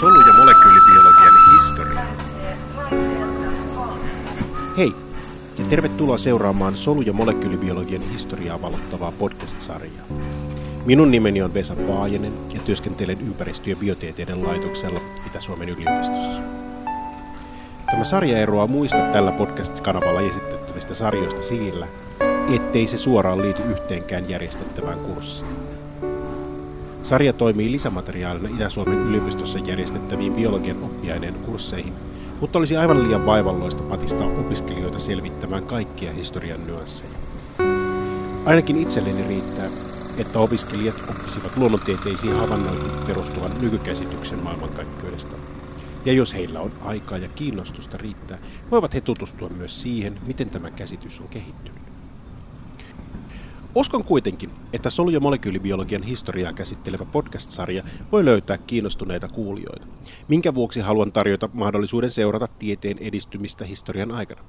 solu- ja molekyylibiologian historia. Hei, ja tervetuloa seuraamaan solu- ja molekyylibiologian historiaa valottavaa podcast-sarjaa. Minun nimeni on Vesa Paajanen ja työskentelen ympäristö- ja biotieteiden laitoksella Itä-Suomen yliopistossa. Tämä sarja eroaa muista tällä podcast-kanavalla esitettävistä sarjoista sillä, ettei se suoraan liity yhteenkään järjestettävään kurssiin. Sarja toimii lisämateriaalina Itä-Suomen yliopistossa järjestettäviin biologian oppiaineen kursseihin, mutta olisi aivan liian vaivalloista patistaa opiskelijoita selvittämään kaikkia historian nyansseja. Ainakin itselleni riittää, että opiskelijat oppisivat luonnontieteisiin havainnoihin perustuvan nykykäsityksen maailmankaikkeudesta. Ja jos heillä on aikaa ja kiinnostusta riittää, voivat he tutustua myös siihen, miten tämä käsitys on kehittynyt. Uskon kuitenkin, että solu- ja molekyylibiologian historiaa käsittelevä podcast-sarja voi löytää kiinnostuneita kuulijoita, minkä vuoksi haluan tarjota mahdollisuuden seurata tieteen edistymistä historian aikana.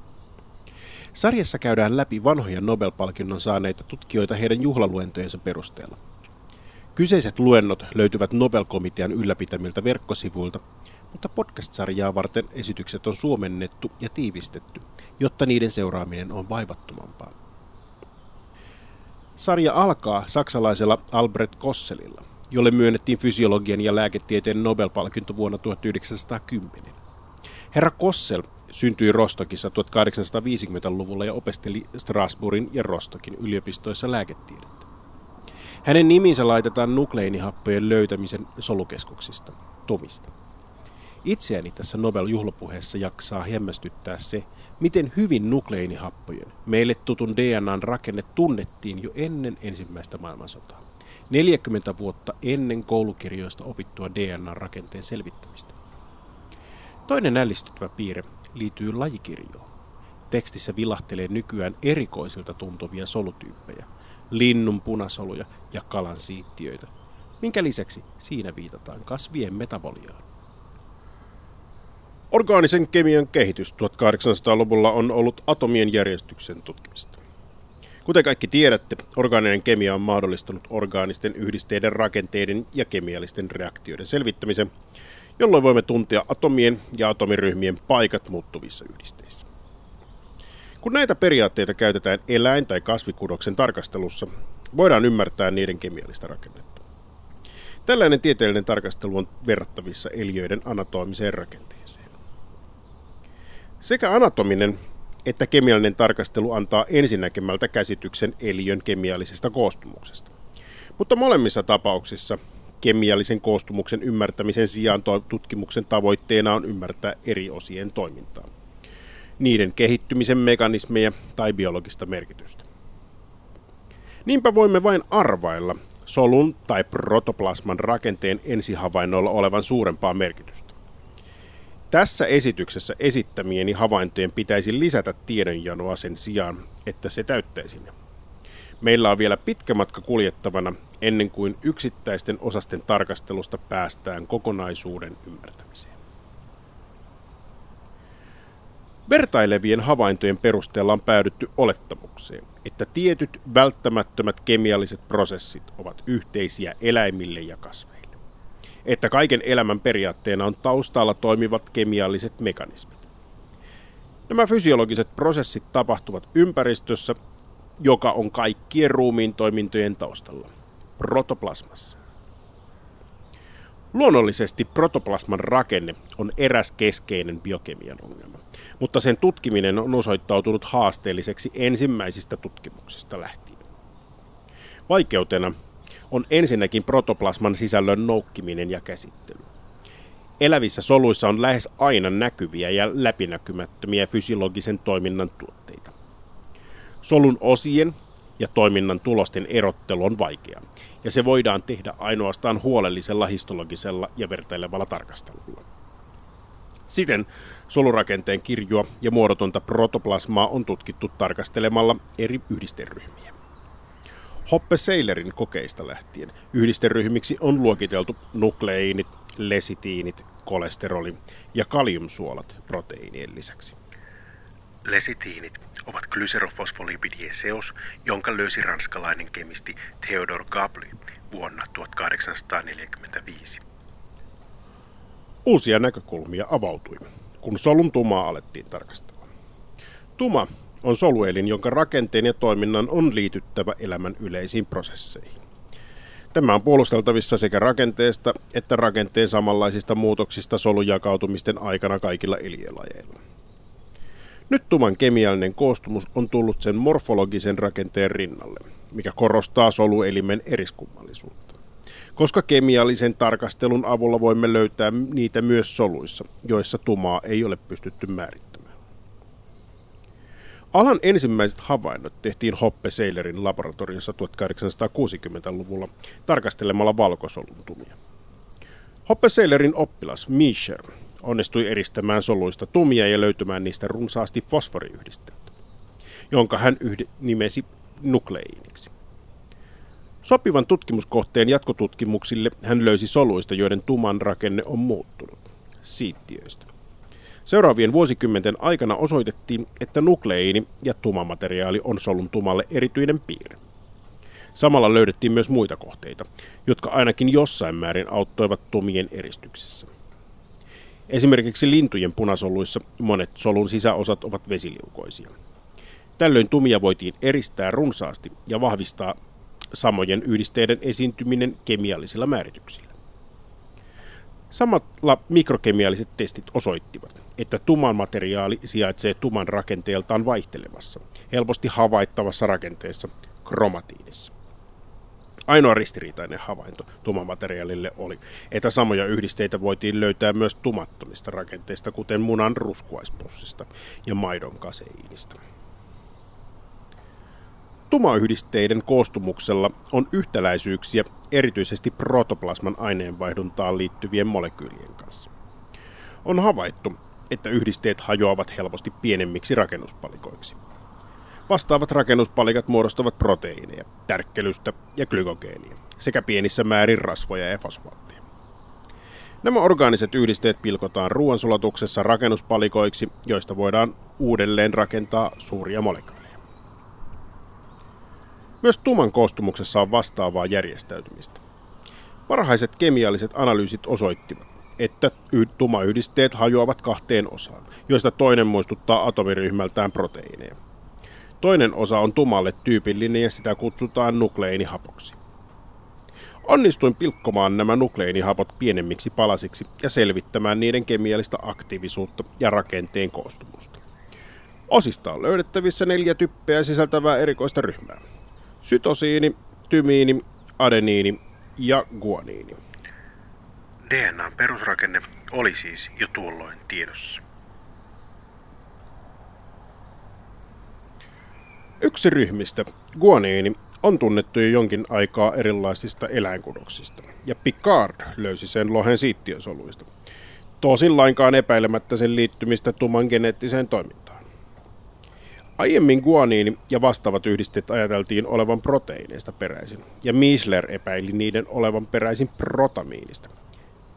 Sarjassa käydään läpi vanhoja Nobel-palkinnon saaneita tutkijoita heidän juhlaluentojensa perusteella. Kyseiset luennot löytyvät Nobel-komitean ylläpitämiltä verkkosivuilta, mutta podcast-sarjaa varten esitykset on suomennettu ja tiivistetty, jotta niiden seuraaminen on vaivattomampaa. Sarja alkaa saksalaisella Albert Kosselilla, jolle myönnettiin fysiologian ja lääketieteen Nobel-palkinto vuonna 1910. Herra Kossel syntyi Rostokissa 1850-luvulla ja opiskeli Strasbourgin ja Rostokin yliopistoissa lääketiedettä. Hänen niminsä laitetaan nukleinihappojen löytämisen solukeskuksista, Tomista. Itseäni tässä Nobel-juhlapuheessa jaksaa hämmästyttää se, miten hyvin nukleinihappojen, meille tutun DNAn rakenne tunnettiin jo ennen ensimmäistä maailmansotaa. 40 vuotta ennen koulukirjoista opittua DNAn rakenteen selvittämistä. Toinen ällistyttävä piirre liittyy lajikirjoon. Tekstissä vilahtelee nykyään erikoisilta tuntuvia solutyyppejä, linnun punasoluja ja kalan siittiöitä, minkä lisäksi siinä viitataan kasvien metaboliaan. Orgaanisen kemian kehitys 1800-luvulla on ollut atomien järjestyksen tutkimista. Kuten kaikki tiedätte, orgaaninen kemia on mahdollistanut orgaanisten yhdisteiden rakenteiden ja kemiallisten reaktioiden selvittämisen, jolloin voimme tuntea atomien ja atomiryhmien paikat muuttuvissa yhdisteissä. Kun näitä periaatteita käytetään eläin- tai kasvikudoksen tarkastelussa, voidaan ymmärtää niiden kemiallista rakennetta. Tällainen tieteellinen tarkastelu on verrattavissa eliöiden anatomiseen rakenteeseen. Sekä anatominen että kemiallinen tarkastelu antaa ensinnäkemältä käsityksen eliön kemiallisesta koostumuksesta. Mutta molemmissa tapauksissa kemiallisen koostumuksen ymmärtämisen sijaan tutkimuksen tavoitteena on ymmärtää eri osien toimintaa, niiden kehittymisen mekanismeja tai biologista merkitystä. Niinpä voimme vain arvailla solun tai protoplasman rakenteen ensihavainnoilla olevan suurempaa merkitystä. Tässä esityksessä esittämieni havaintojen pitäisi lisätä tiedonjanoa sen sijaan, että se täyttäisi ne. Meillä on vielä pitkä matka kuljettavana ennen kuin yksittäisten osasten tarkastelusta päästään kokonaisuuden ymmärtämiseen. Vertailevien havaintojen perusteella on päädytty olettamukseen, että tietyt välttämättömät kemialliset prosessit ovat yhteisiä eläimille ja kasveille. Että kaiken elämän periaatteena on taustalla toimivat kemialliset mekanismit. Nämä fysiologiset prosessit tapahtuvat ympäristössä, joka on kaikkien ruumiin toimintojen taustalla, protoplasmassa. Luonnollisesti protoplasman rakenne on eräs keskeinen biokemian ongelma, mutta sen tutkiminen on osoittautunut haasteelliseksi ensimmäisistä tutkimuksista lähtien. Vaikeutena on ensinnäkin protoplasman sisällön noukkiminen ja käsittely. Elävissä soluissa on lähes aina näkyviä ja läpinäkymättömiä fysiologisen toiminnan tuotteita. Solun osien ja toiminnan tulosten erottelu on vaikea, ja se voidaan tehdä ainoastaan huolellisella histologisella ja vertailevalla tarkastelulla. Siten solurakenteen kirjoa ja muodotonta protoplasmaa on tutkittu tarkastelemalla eri yhdisteryhmiä. Hoppe Seilerin kokeista lähtien yhdisteryhmiksi on luokiteltu nukleinit, lesitiinit, kolesteroli ja kaliumsuolat proteiinien lisäksi. Lesitiinit ovat glyserofosfolipidien seos, jonka löysi ranskalainen kemisti Theodor Gably vuonna 1845. Uusia näkökulmia avautui, kun solun tumaa alettiin tarkastella. Tuma on soluelin, jonka rakenteen ja toiminnan on liityttävä elämän yleisiin prosesseihin. Tämä on puolusteltavissa sekä rakenteesta että rakenteen samanlaisista muutoksista solujakautumisten aikana kaikilla eliölajeilla. Nyt tuman kemiallinen koostumus on tullut sen morfologisen rakenteen rinnalle, mikä korostaa soluelimen eriskummallisuutta. Koska kemiallisen tarkastelun avulla voimme löytää niitä myös soluissa, joissa tumaa ei ole pystytty määrittämään. Alan ensimmäiset havainnot tehtiin Hoppe Seilerin laboratoriossa 1860-luvulla tarkastelemalla valkosoluntumia. Hoppe Seilerin oppilas Mischer onnistui eristämään soluista tumia ja löytymään niistä runsaasti fosforiyhdistettä, jonka hän yhde, nimesi nukleiiniksi. Sopivan tutkimuskohteen jatkotutkimuksille hän löysi soluista, joiden tuman rakenne on muuttunut, siittiöistä. Seuraavien vuosikymmenten aikana osoitettiin, että nukleiini ja tumamateriaali on solun tumalle erityinen piirre. Samalla löydettiin myös muita kohteita, jotka ainakin jossain määrin auttoivat tumien eristyksessä. Esimerkiksi lintujen punasoluissa monet solun sisäosat ovat vesiliukoisia. Tällöin tumia voitiin eristää runsaasti ja vahvistaa samojen yhdisteiden esiintyminen kemiallisilla määrityksillä. Samalla mikrokemialliset testit osoittivat, että tuman materiaali sijaitsee tuman rakenteeltaan vaihtelevassa, helposti havaittavassa rakenteessa, kromatiinissa. Ainoa ristiriitainen havainto tumamateriaalille oli, että samoja yhdisteitä voitiin löytää myös tumattomista rakenteista, kuten munan ruskuaispussista ja maidon kaseiinista. Tumayhdisteiden koostumuksella on yhtäläisyyksiä erityisesti protoplasman aineenvaihduntaan liittyvien molekyylien kanssa. On havaittu, että yhdisteet hajoavat helposti pienemmiksi rakennuspalikoiksi. Vastaavat rakennuspalikat muodostavat proteiineja, tärkkelystä ja glykogeenia sekä pienissä määrin rasvoja ja fosfaatteja. Nämä orgaaniset yhdisteet pilkotaan ruoansulatuksessa rakennuspalikoiksi, joista voidaan uudelleen rakentaa suuria molekyylejä. Myös tuman koostumuksessa on vastaavaa järjestäytymistä. Parhaiset kemialliset analyysit osoittivat, että tumayhdisteet hajoavat kahteen osaan, joista toinen muistuttaa atomiryhmältään proteiineja. Toinen osa on tumalle tyypillinen ja sitä kutsutaan nukleinihapoksi. Onnistuin pilkkomaan nämä nukleeinihapot pienemmiksi palasiksi ja selvittämään niiden kemiallista aktiivisuutta ja rakenteen koostumusta. Osista on löydettävissä neljä typpeä sisältävää erikoista ryhmää. Sytosiini, tymiini, adeniini ja guaniini. DNAn perusrakenne oli siis jo tuolloin tiedossa. Yksi ryhmistä, guaniini, on tunnettu jo jonkin aikaa erilaisista eläinkudoksista, ja Picard löysi sen lohen siittiösoluista. Tosin lainkaan epäilemättä sen liittymistä tuman geneettiseen toimintaan. Aiemmin guaniini ja vastaavat yhdisteet ajateltiin olevan proteiineista peräisin, ja Miesler epäili niiden olevan peräisin protamiinista,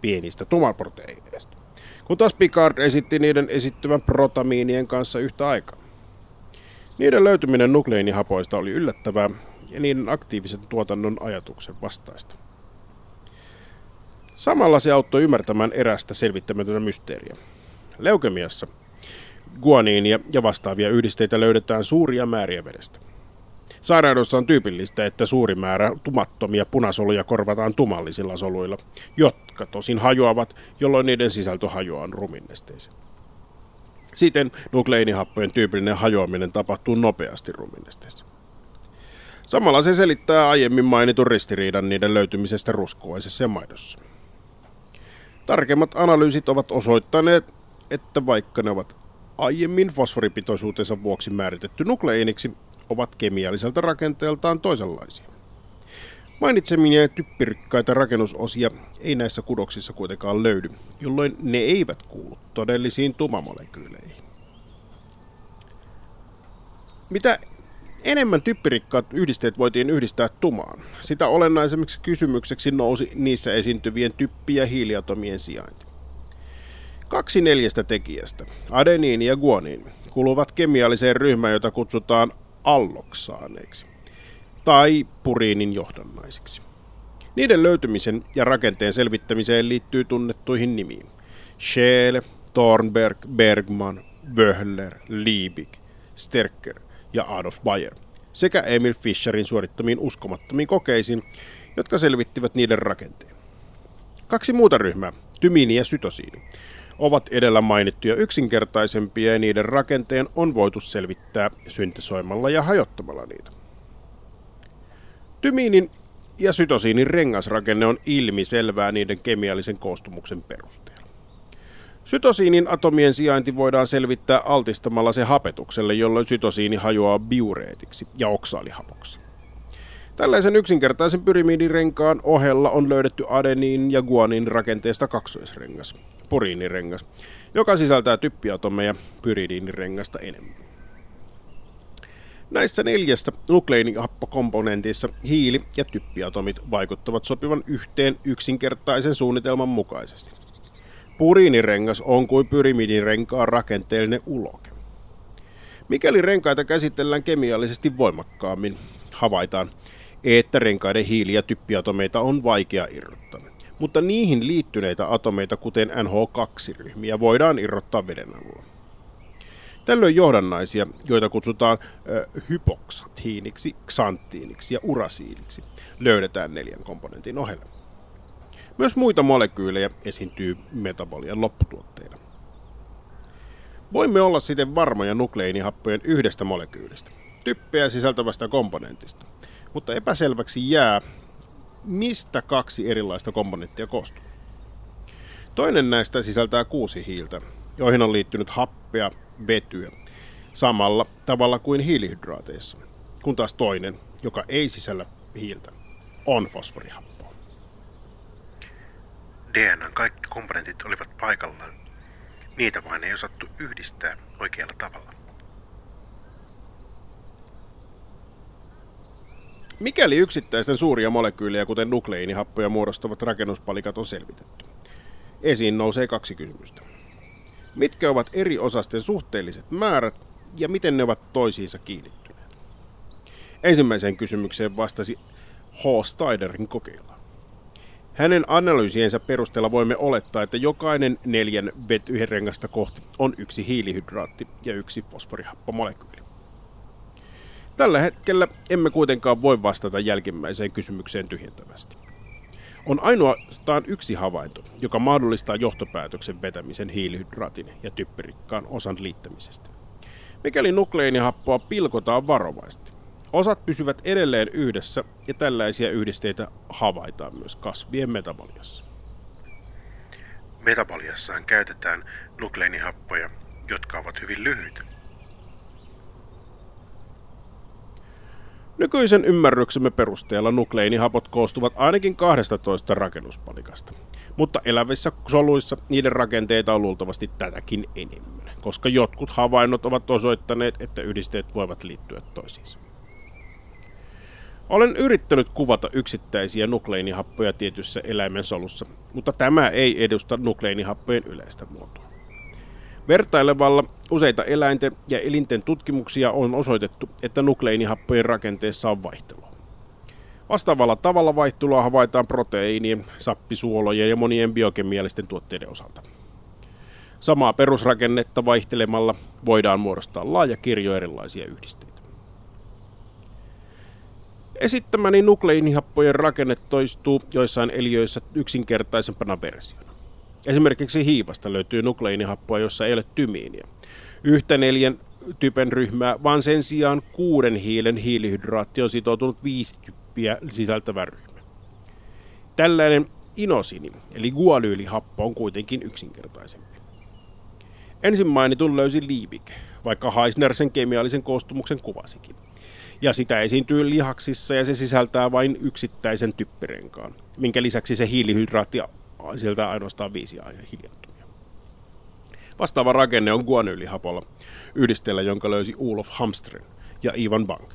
pienistä tumaproteiineista, kun taas Picard esitti niiden esittyvän protamiinien kanssa yhtä aikaa. Niiden löytyminen nukleinihapoista oli yllättävää ja niiden aktiivisen tuotannon ajatuksen vastaista. Samalla se auttoi ymmärtämään erästä selvittämätöntä mysteeriä. Leukemiassa guaniinia ja vastaavia yhdisteitä löydetään suuria määriä vedestä. Sairaudessa on tyypillistä, että suuri määrä tumattomia punasoluja korvataan tumallisilla soluilla, jotka tosin hajoavat, jolloin niiden sisältö hajoaa ruminnesteeseen. Siten nukleinihappojen tyypillinen hajoaminen tapahtuu nopeasti ruminnesteessä. Samalla se selittää aiemmin mainitun ristiriidan niiden löytymisestä ruskuaisessa ja maidossa. Tarkemmat analyysit ovat osoittaneet, että vaikka ne ovat aiemmin fosforipitoisuutensa vuoksi määritetty nukleiniksi, ovat kemialliselta rakenteeltaan toisenlaisia. Mainitseminia typpirikkaita rakennusosia ei näissä kudoksissa kuitenkaan löydy, jolloin ne eivät kuulu todellisiin tumamolekyyleihin. Mitä enemmän typpirikkaat yhdisteet voitiin yhdistää tumaan, sitä olennaisemmiksi kysymykseksi nousi niissä esiintyvien typpi- ja hiiliatomien sijainti. Kaksi neljästä tekijästä, adeniini ja guaniini, kuuluvat kemialliseen ryhmään, jota kutsutaan alloksaaneiksi tai puriinin johdannaisiksi. Niiden löytymisen ja rakenteen selvittämiseen liittyy tunnettuihin nimiin. Scheele, Thornberg, Bergman, Wöhler, Liebig, Sterker ja Adolf Bayer sekä Emil Fischerin suorittamiin uskomattomiin kokeisiin, jotka selvittivät niiden rakenteen. Kaksi muuta ryhmää, tymiini ja sytosiini, ovat edellä mainittuja yksinkertaisempia ja niiden rakenteen on voitu selvittää syntesoimalla ja hajottamalla niitä. Tymiinin ja sytosiinin rengasrakenne on ilmiselvää niiden kemiallisen koostumuksen perusteella. Sytosiinin atomien sijainti voidaan selvittää altistamalla se hapetukselle, jolloin sytosiini hajoaa biureetiksi ja oksaalihapoksi. Tällaisen yksinkertaisen pyrimidirenkaan ohella on löydetty adeniin ja guanin rakenteesta kaksoisrengas, puriinirengas, joka sisältää typpiatomeja pyridiinirengasta enemmän. Näissä neljästä nukleiinihappokomponentissa hiili- ja typpiatomit vaikuttavat sopivan yhteen yksinkertaisen suunnitelman mukaisesti. Puriinirengas on kuin pyrimidirenkaan rakenteellinen uloke. Mikäli renkaita käsitellään kemiallisesti voimakkaammin, havaitaan, että renkaiden hiili- ja typpiatomeita on vaikea irrottaa. Mutta niihin liittyneitä atomeita, kuten NH2-ryhmiä, voidaan irrottaa veden avulla. Tällöin johdannaisia, joita kutsutaan ö, hypoksathiiniksi, xanttiiniksi ja urasiiniksi, löydetään neljän komponentin ohella. Myös muita molekyylejä esiintyy metabolian lopputuotteina. Voimme olla siten varmoja nukleiinihappojen yhdestä molekyylistä, typpeä sisältävästä komponentista, mutta epäselväksi jää, mistä kaksi erilaista komponenttia koostuu. Toinen näistä sisältää kuusi hiiltä, joihin on liittynyt happea, vetyä, samalla tavalla kuin hiilihydraateissa, kun taas toinen, joka ei sisällä hiiltä, on fosforihappoa. DNAn kaikki komponentit olivat paikallaan. Niitä vain ei osattu yhdistää oikealla tavalla. Mikäli yksittäisten suuria molekyylejä, kuten nukleiinihappoja muodostavat rakennuspalikat on selvitetty, esiin nousee kaksi kysymystä. Mitkä ovat eri osasten suhteelliset määrät ja miten ne ovat toisiinsa kiinnittyneet? Ensimmäiseen kysymykseen vastasi H. Steinerin kokeilla. Hänen analyysiensä perusteella voimme olettaa, että jokainen neljän vetyherrengasta kohti on yksi hiilihydraatti ja yksi fosforihappomolekyyli. Tällä hetkellä emme kuitenkaan voi vastata jälkimmäiseen kysymykseen tyhjentävästi. On ainoastaan yksi havainto, joka mahdollistaa johtopäätöksen vetämisen hiilihydraatin ja typpirikkaan osan liittämisestä. Mikäli nukleiinihappoa pilkotaan varovaisesti, osat pysyvät edelleen yhdessä ja tällaisia yhdisteitä havaitaan myös kasvien metaboliassa. Metaboliassaan käytetään nukleinihappoja, jotka ovat hyvin lyhyitä. Nykyisen ymmärryksemme perusteella nukleinihapot koostuvat ainakin 12 rakennuspalikasta, mutta elävissä soluissa niiden rakenteita on luultavasti tätäkin enemmän, koska jotkut havainnot ovat osoittaneet, että yhdisteet voivat liittyä toisiinsa. Olen yrittänyt kuvata yksittäisiä nukleinihappoja tietyssä eläimen solussa, mutta tämä ei edusta nukleinihappojen yleistä muotoa. Vertailevalla useita eläinten ja elinten tutkimuksia on osoitettu, että nukleinihappojen rakenteessa on vaihtelua. Vastaavalla tavalla vaihtelua havaitaan proteiinien, sappisuolojen ja monien biokemiallisten tuotteiden osalta. Samaa perusrakennetta vaihtelemalla voidaan muodostaa laaja kirjo erilaisia yhdisteitä. Esittämäni nukleinihappojen rakenne toistuu joissain eliöissä yksinkertaisempana versiona. Esimerkiksi hiivasta löytyy nukleinihappoa, jossa ei ole tymiiniä. Yhtä neljän typen ryhmää, vaan sen sijaan kuuden hiilen hiilihydraatti on sitoutunut viisi typpiä sisältävä ryhmä. Tällainen inosini, eli gualyylihappo, on kuitenkin yksinkertaisempi. Ensin mainitun löysi Liebig, vaikka Heisner sen kemiallisen koostumuksen kuvasikin. Ja sitä esiintyy lihaksissa ja se sisältää vain yksittäisen typpirenkaan, minkä lisäksi se hiilihydraatti sieltä ainoastaan viisi hiiliatomia. Vastaava rakenne on guanyylihapolla, yhdisteellä, jonka löysi Ulof Hamstren ja Ivan Bank.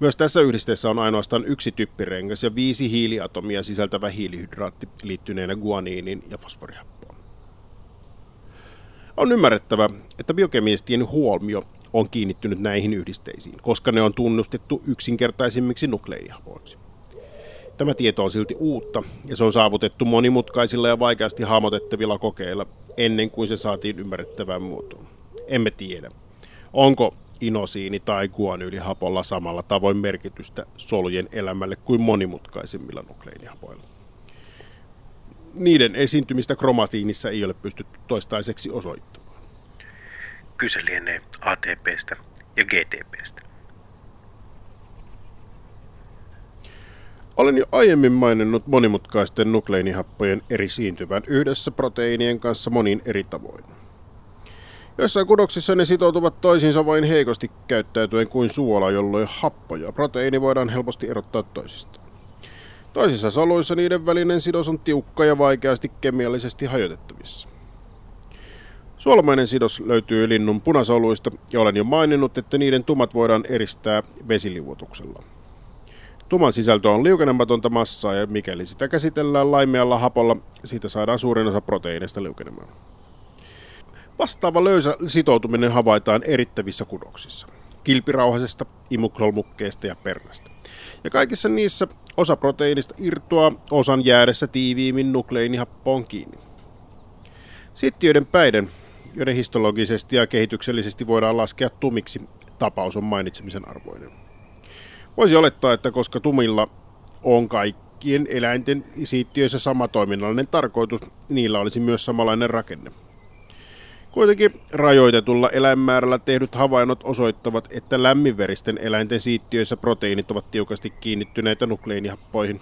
Myös tässä yhdisteessä on ainoastaan yksi typpirengas ja viisi hiiliatomia sisältävä hiilihydraatti liittyneenä guaniinin ja fosforihappoon. On ymmärrettävä, että biokemistien huomio on kiinnittynyt näihin yhdisteisiin, koska ne on tunnustettu yksinkertaisimmiksi nukleidihapoiksi. Tämä tieto on silti uutta ja se on saavutettu monimutkaisilla ja vaikeasti hahmotettavilla kokeilla, ennen kuin se saatiin ymmärrettävään muotoon. Emme tiedä. Onko inosiini tai hapolla samalla tavoin merkitystä solujen elämälle kuin monimutkaisimmilla nukleinihapoilla. Niiden esiintymistä kromatiinissa ei ole pystytty toistaiseksi osoittamaan. Kyse lienee ATPstä ja GTPstä. Olen jo aiemmin maininnut monimutkaisten nukleinihappojen eri siintyvän yhdessä proteiinien kanssa monin eri tavoin. Joissain kudoksissa ne sitoutuvat toisiinsa vain heikosti käyttäytyen kuin suola, jolloin happo ja proteiini voidaan helposti erottaa toisistaan. Toisissa soluissa niiden välinen sidos on tiukka ja vaikeasti kemiallisesti hajotettavissa. Suolamainen sidos löytyy linnun punasoluista ja olen jo maininnut, että niiden tumat voidaan eristää vesiliuotuksella. Tuman sisältö on liukenematonta massaa ja mikäli sitä käsitellään laimealla hapolla, siitä saadaan suurin osa proteiineista liukenemaan. Vastaava löysä sitoutuminen havaitaan erittävissä kudoksissa. Kilpirauhasesta, imuklolmukkeesta ja pernasta. Ja kaikissa niissä osa proteiinista irtoaa osan jäädessä tiiviimmin nukleinihappoon kiinni. Sittiöiden päiden, joiden histologisesti ja kehityksellisesti voidaan laskea tumiksi, tapaus on mainitsemisen arvoinen. Voisi olettaa, että koska tumilla on kaikkien eläinten siittiöissä sama toiminnallinen tarkoitus, niillä olisi myös samanlainen rakenne – Kuitenkin rajoitetulla eläinmäärällä tehdyt havainnot osoittavat, että lämminveristen eläinten siittiöissä proteiinit ovat tiukasti kiinnittyneitä nukleinihappoihin.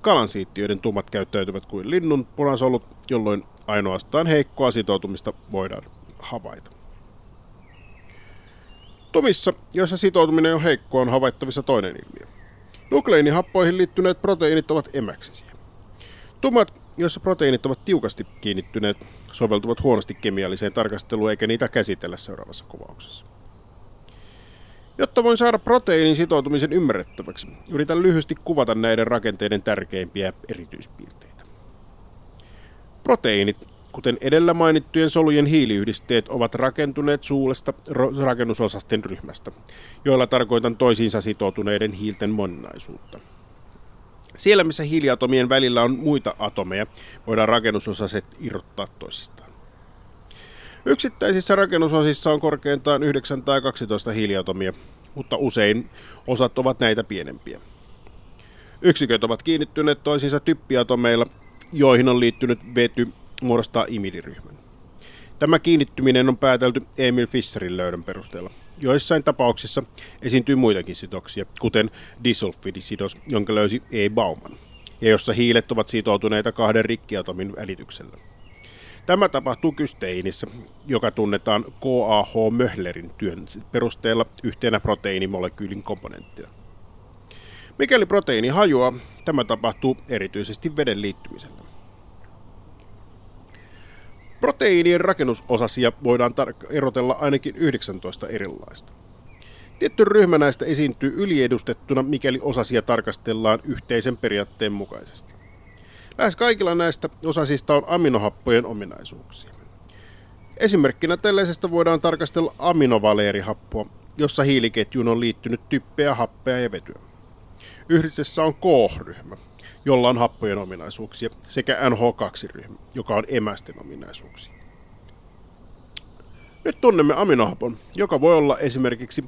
Kalan siittiöiden tumat käyttäytyvät kuin linnun punasolut, jolloin ainoastaan heikkoa sitoutumista voidaan havaita. Tumissa, joissa sitoutuminen on heikkoa, on havaittavissa toinen ilmiö. Nukleinihappoihin liittyneet proteiinit ovat emäksisiä. Tumat, joissa proteiinit ovat tiukasti kiinnittyneet, soveltuvat huonosti kemialliseen tarkasteluun eikä niitä käsitellä seuraavassa kuvauksessa. Jotta voin saada proteiinin sitoutumisen ymmärrettäväksi, yritän lyhyesti kuvata näiden rakenteiden tärkeimpiä erityispiirteitä. Proteiinit, kuten edellä mainittujen solujen hiiliyhdisteet, ovat rakentuneet suulesta rakennusosasten ryhmästä, joilla tarkoitan toisiinsa sitoutuneiden hiilten moninaisuutta – siellä, missä hiiliatomien välillä on muita atomeja, voidaan rakennusosaset irrottaa toisistaan. Yksittäisissä rakennusosissa on korkeintaan 9 tai 12 hiiliatomia, mutta usein osat ovat näitä pienempiä. Yksiköt ovat kiinnittyneet toisiinsa typpiatomeilla, joihin on liittynyt vety muodostaa imidiryhmän. Tämä kiinnittyminen on päätelty Emil Fisserin löydön perusteella. Joissain tapauksissa esiintyy muitakin sidoksia, kuten disulfidisidos, jonka löysi E. Bauman, ja jossa hiilet ovat sitoutuneita kahden rikkiatomin välityksellä. Tämä tapahtuu kysteiinissä, joka tunnetaan KAH Möhlerin työn perusteella yhtenä proteiinimolekyylin komponenttina. Mikäli proteiini hajoaa, tämä tapahtuu erityisesti veden liittymisellä. Proteiinien rakennusosasia voidaan tar- erotella ainakin 19 erilaista. Tietty ryhmä näistä esiintyy yliedustettuna, mikäli osasia tarkastellaan yhteisen periaatteen mukaisesti. Lähes kaikilla näistä osasista on aminohappojen ominaisuuksia. Esimerkkinä tällaisesta voidaan tarkastella aminovaleerihappoa, jossa hiiliketjuun on liittynyt typpeä, happea ja vetyä. Yhdistössä on K-ryhmä, jolla on happojen ominaisuuksia, sekä NH2-ryhmä, joka on emästen ominaisuuksia. Nyt tunnemme aminohapon, joka voi olla esimerkiksi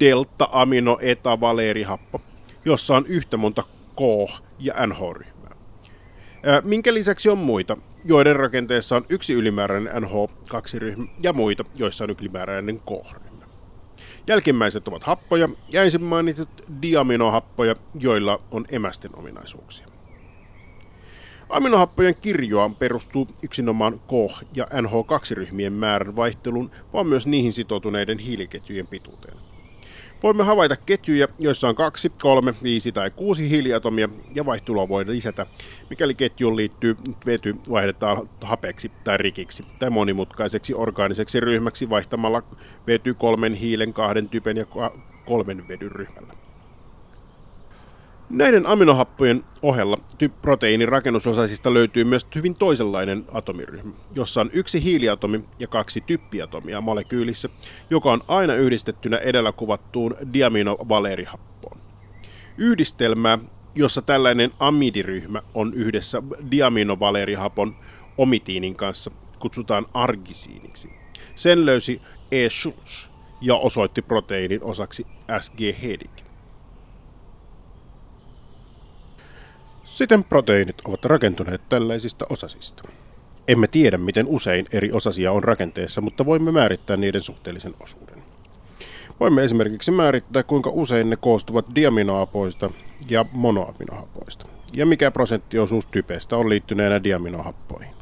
delta-amino-eta-valeerihappo, jossa on yhtä monta K- ja NH-ryhmää. Minkä lisäksi on muita, joiden rakenteessa on yksi ylimääräinen NH2-ryhmä ja muita, joissa on ylimääräinen K-ryhmä. Jälkimmäiset ovat happoja ja ensin mainitut diaminohappoja, joilla on emästen ominaisuuksia. Aminohappojen kirjoa perustuu yksinomaan K- ja NH2-ryhmien määrän vaihteluun, vaan myös niihin sitoutuneiden hiiliketjujen pituuteen. Voimme havaita ketjuja, joissa on kaksi, kolme, viisi tai kuusi hiiliatomia ja vaihtelua voidaan lisätä, mikäli ketjuun liittyy vety vaihdetaan hapeksi tai rikiksi tai monimutkaiseksi orgaaniseksi ryhmäksi vaihtamalla vety kolmen hiilen, kahden typen ja kolmen vedyn ryhmällä. Näiden aminohappojen ohella proteiinin rakennusosaisista löytyy myös hyvin toisenlainen atomiryhmä, jossa on yksi hiiliatomi ja kaksi typpiatomia molekyylissä, joka on aina yhdistettynä edellä kuvattuun diaminovaleerihappoon. Yhdistelmää, jossa tällainen amidiryhmä on yhdessä diaminovaleerihapon omitiinin kanssa, kutsutaan argisiiniksi. Sen löysi E. Schulz ja osoitti proteiinin osaksi S.G. Hedig. Siten proteiinit ovat rakentuneet tällaisista osasista. Emme tiedä, miten usein eri osasia on rakenteessa, mutta voimme määrittää niiden suhteellisen osuuden. Voimme esimerkiksi määrittää, kuinka usein ne koostuvat diaminoapoista ja monoaminohapoista, ja mikä prosenttiosuus typestä on liittyneenä diaminohappoihin.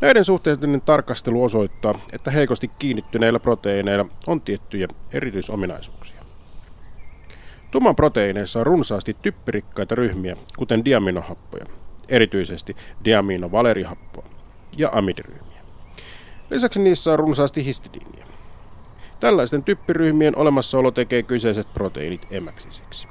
Näiden suhteellinen tarkastelu osoittaa, että heikosti kiinnittyneillä proteiineilla on tiettyjä erityisominaisuuksia. Tuman proteiineissa on runsaasti typpirikkaita ryhmiä, kuten diaminohappoja, erityisesti diaminovalerihappoa ja amidiryhmiä. Lisäksi niissä on runsaasti histidiinia. Tällaisten typpiryhmien olemassaolo tekee kyseiset proteiinit emäksisiksi.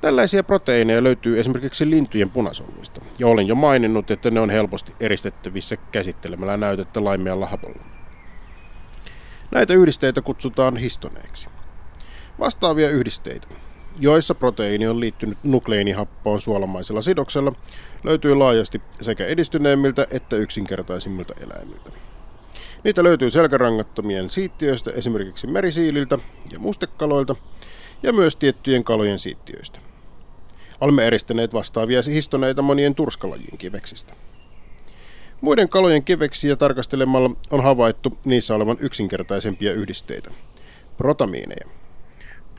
Tällaisia proteiineja löytyy esimerkiksi lintujen punasoluista, ja olen jo maininnut, että ne on helposti eristettävissä käsittelemällä näytettä laimealla hapolla. Näitä yhdisteitä kutsutaan histoneiksi. Vastaavia yhdisteitä, joissa proteiini on liittynyt nukleinihappoon suolamaisella sidoksella, löytyy laajasti sekä edistyneimmiltä että yksinkertaisimmilta eläimiltä. Niitä löytyy selkärangattomien siittiöistä, esimerkiksi merisiililtä ja mustekaloilta, ja myös tiettyjen kalojen siittiöistä. Olemme eristäneet vastaavia histoneita monien turskalajien kiveksistä. Muiden kalojen kiveksiä tarkastelemalla on havaittu niissä olevan yksinkertaisempia yhdisteitä, protamiineja.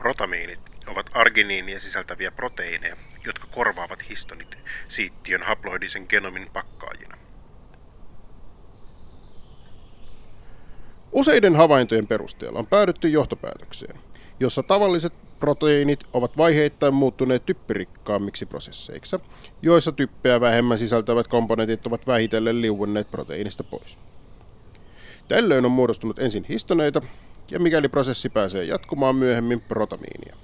Protamiinit ovat arginiinia sisältäviä proteiineja, jotka korvaavat histonit siittiön haploidisen genomin pakkaajina. Useiden havaintojen perusteella on päädytty johtopäätökseen, jossa tavalliset proteiinit ovat vaiheittain muuttuneet typpirikkaammiksi prosesseiksi, joissa typpeä vähemmän sisältävät komponentit ovat vähitellen liuenneet proteiinista pois. Tällöin on muodostunut ensin histoneita, ja mikäli prosessi pääsee jatkumaan myöhemmin protamiinia.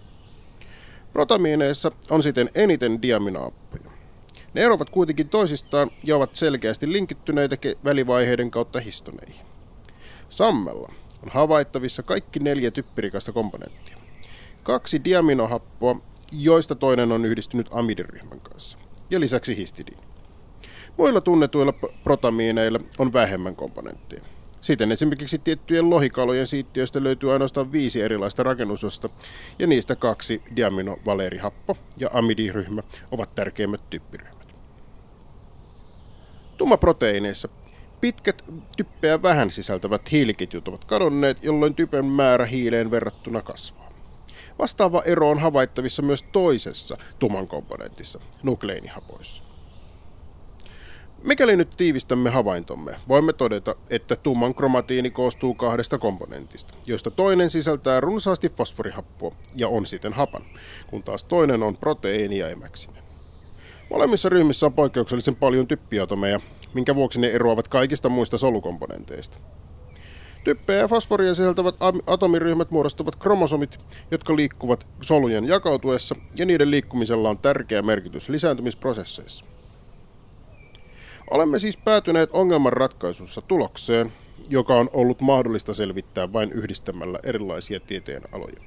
Protamiineissa on siten eniten diaminaappoja. Ne eroavat kuitenkin toisistaan ja ovat selkeästi linkittyneitä välivaiheiden kautta histoneihin. Sammella on havaittavissa kaikki neljä typpirikasta komponenttia. Kaksi diaminohappoa, joista toinen on yhdistynyt amidiryhmän kanssa, ja lisäksi histidiini. Muilla tunnetuilla protamiineilla on vähemmän komponentteja. Siten esimerkiksi tiettyjen lohikalojen siittiöistä löytyy ainoastaan viisi erilaista rakennusosta, ja niistä kaksi diaminovalerihappo ja amidiryhmä ovat tärkeimmät typpiryhmät. Tummaproteiineissa pitkät typpeä vähän sisältävät hiiliketjut ovat kadonneet, jolloin typen määrä hiileen verrattuna kasvaa. Vastaava ero on havaittavissa myös toisessa tuman komponentissa, nukleinihapoissa. Mikäli nyt tiivistämme havaintomme, voimme todeta, että tumman kromatiini koostuu kahdesta komponentista, joista toinen sisältää runsaasti fosforihappoa ja on siten hapan, kun taas toinen on proteiini ja emäksinen. Molemmissa ryhmissä on poikkeuksellisen paljon typpiatomeja, minkä vuoksi ne eroavat kaikista muista solukomponenteista. Typpeä ja fosforia sisältävät atomiryhmät muodostavat kromosomit, jotka liikkuvat solujen jakautuessa, ja niiden liikkumisella on tärkeä merkitys lisääntymisprosesseissa. Olemme siis päätyneet ongelmanratkaisussa tulokseen, joka on ollut mahdollista selvittää vain yhdistämällä erilaisia tieteen aloja.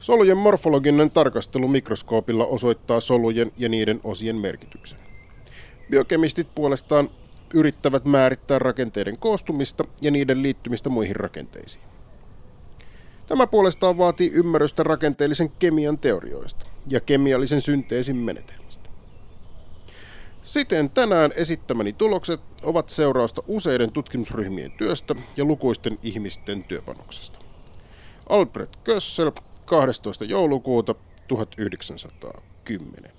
Solujen morfologinen tarkastelu mikroskoopilla osoittaa solujen ja niiden osien merkityksen. Biokemistit puolestaan yrittävät määrittää rakenteiden koostumista ja niiden liittymistä muihin rakenteisiin. Tämä puolestaan vaatii ymmärrystä rakenteellisen kemian teorioista ja kemiallisen synteesin menetelmistä. Siten tänään esittämäni tulokset ovat seurausta useiden tutkimusryhmien työstä ja lukuisten ihmisten työpanoksesta. Albert Kössel 12. joulukuuta 1910.